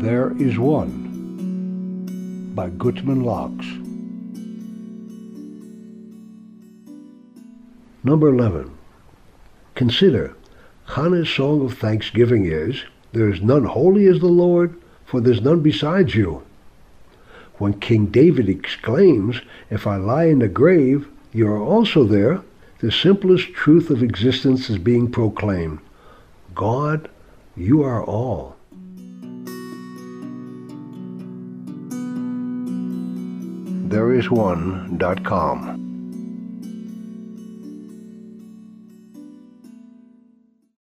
There is One by Gutman Locks. Number 11. Consider, Hannah's song of thanksgiving is, There is none holy as the Lord, for there is none besides you. When King David exclaims, If I lie in the grave, you are also there, the simplest truth of existence is being proclaimed. God, you are all. Thereisone.com